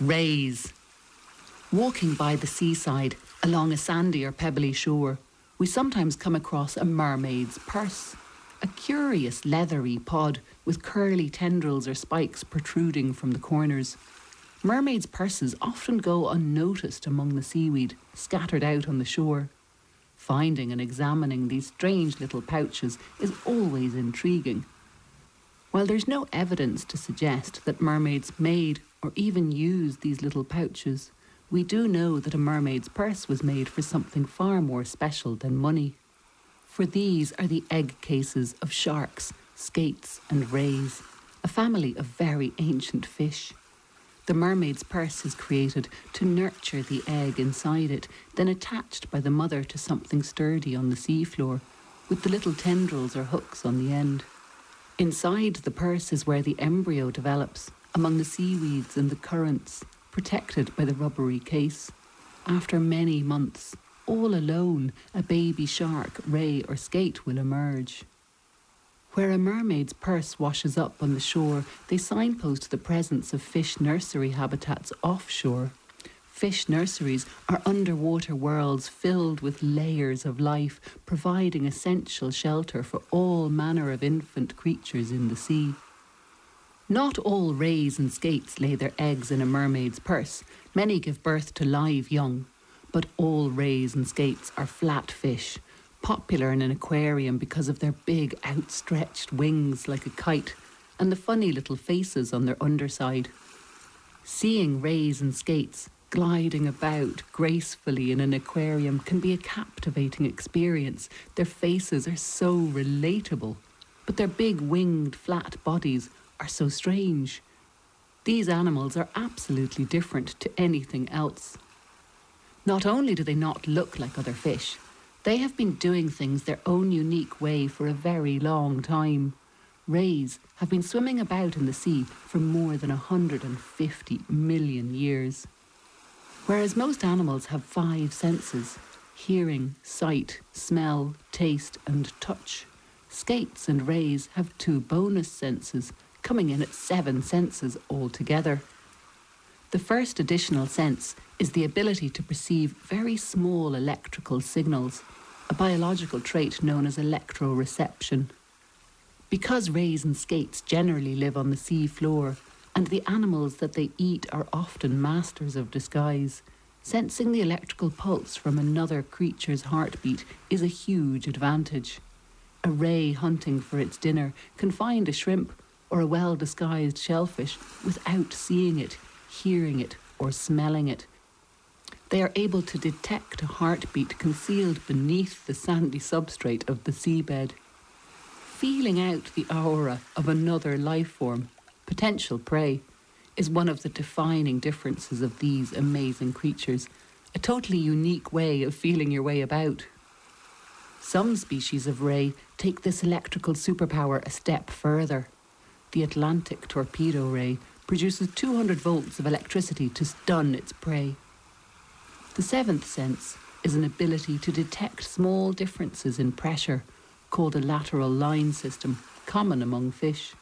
Rays. Walking by the seaside, along a sandy or pebbly shore, we sometimes come across a mermaid's purse, a curious leathery pod with curly tendrils or spikes protruding from the corners. Mermaids' purses often go unnoticed among the seaweed scattered out on the shore. Finding and examining these strange little pouches is always intriguing. While there's no evidence to suggest that mermaids made or even use these little pouches, we do know that a mermaid's purse was made for something far more special than money. For these are the egg cases of sharks, skates, and rays, a family of very ancient fish. The mermaid's purse is created to nurture the egg inside it, then attached by the mother to something sturdy on the seafloor, with the little tendrils or hooks on the end. Inside the purse is where the embryo develops, among the seaweeds and the currents, protected by the rubbery case. After many months, all alone, a baby shark, ray, or skate will emerge. Where a mermaid's purse washes up on the shore, they signpost the presence of fish nursery habitats offshore. Fish nurseries are underwater worlds filled with layers of life, providing essential shelter for all manner of infant creatures in the sea. Not all rays and skates lay their eggs in a mermaid's purse. Many give birth to live young. But all rays and skates are flat fish, popular in an aquarium because of their big outstretched wings like a kite and the funny little faces on their underside. Seeing rays and skates gliding about gracefully in an aquarium can be a captivating experience. Their faces are so relatable, but their big winged flat bodies are so strange. These animals are absolutely different to anything else. Not only do they not look like other fish, they have been doing things their own unique way for a very long time. Rays have been swimming about in the sea for more than 150 million years. Whereas most animals have five senses hearing, sight, smell, taste, and touch. Skates and rays have two bonus senses, coming in at seven senses altogether. The first additional sense is the ability to perceive very small electrical signals, a biological trait known as electroreception. Because rays and skates generally live on the sea floor, and the animals that they eat are often masters of disguise, sensing the electrical pulse from another creature's heartbeat is a huge advantage. A ray hunting for its dinner can find a shrimp or a well disguised shellfish without seeing it, hearing it, or smelling it. They are able to detect a heartbeat concealed beneath the sandy substrate of the seabed. Feeling out the aura of another life form, potential prey, is one of the defining differences of these amazing creatures, a totally unique way of feeling your way about. Some species of ray take this electrical superpower a step further. The Atlantic torpedo ray produces 200 volts of electricity to stun its prey. The seventh sense is an ability to detect small differences in pressure, called a lateral line system, common among fish.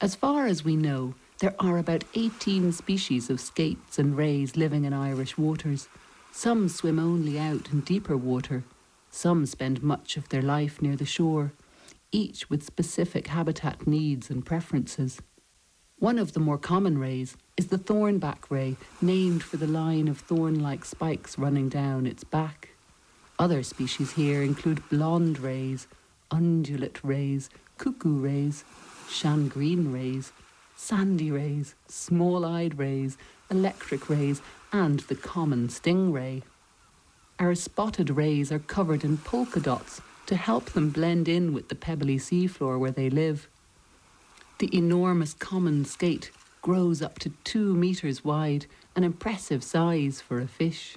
As far as we know, there are about 18 species of skates and rays living in Irish waters. Some swim only out in deeper water. Some spend much of their life near the shore, each with specific habitat needs and preferences. One of the more common rays is the thornback ray, named for the line of thorn like spikes running down its back. Other species here include blonde rays, undulate rays, cuckoo rays, shagreen rays, sandy rays, small eyed rays, electric rays, and the common stingray. Our spotted rays are covered in polka dots to help them blend in with the pebbly seafloor where they live. The enormous common skate grows up to two metres wide, an impressive size for a fish.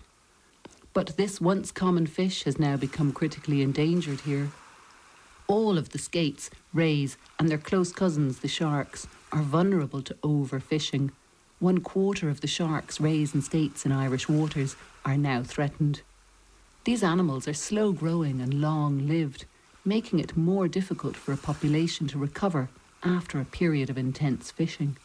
But this once common fish has now become critically endangered here. All of the skates, rays, and their close cousins, the sharks, are vulnerable to overfishing. One quarter of the sharks, rays, and skates in Irish waters are now threatened. These animals are slow growing and long lived, making it more difficult for a population to recover after a period of intense fishing.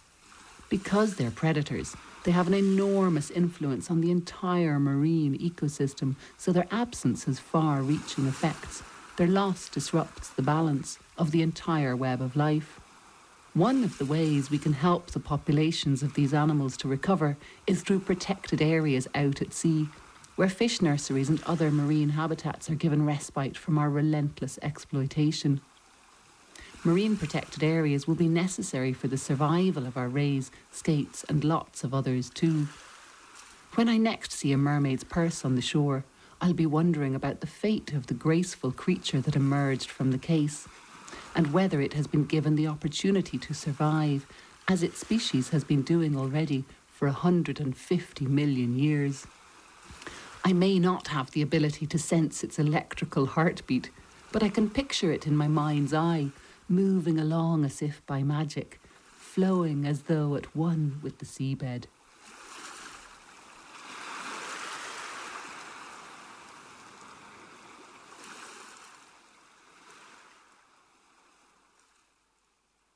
Because they're predators, They have an enormous influence on the entire marine ecosystem, so their absence has far reaching effects. Their loss disrupts the balance of the entire web of life. One of the ways we can help the populations of these animals to recover is through protected areas out at sea, where fish nurseries and other marine habitats are given respite from our relentless exploitation. Marine protected areas will be necessary for the survival of our rays, skates, and lots of others too. When I next see a mermaid's purse on the shore, I'll be wondering about the fate of the graceful creature that emerged from the case, and whether it has been given the opportunity to survive, as its species has been doing already for 150 million years. I may not have the ability to sense its electrical heartbeat, but I can picture it in my mind's eye, moving along as if by magic, flowing as though at one with the seabed.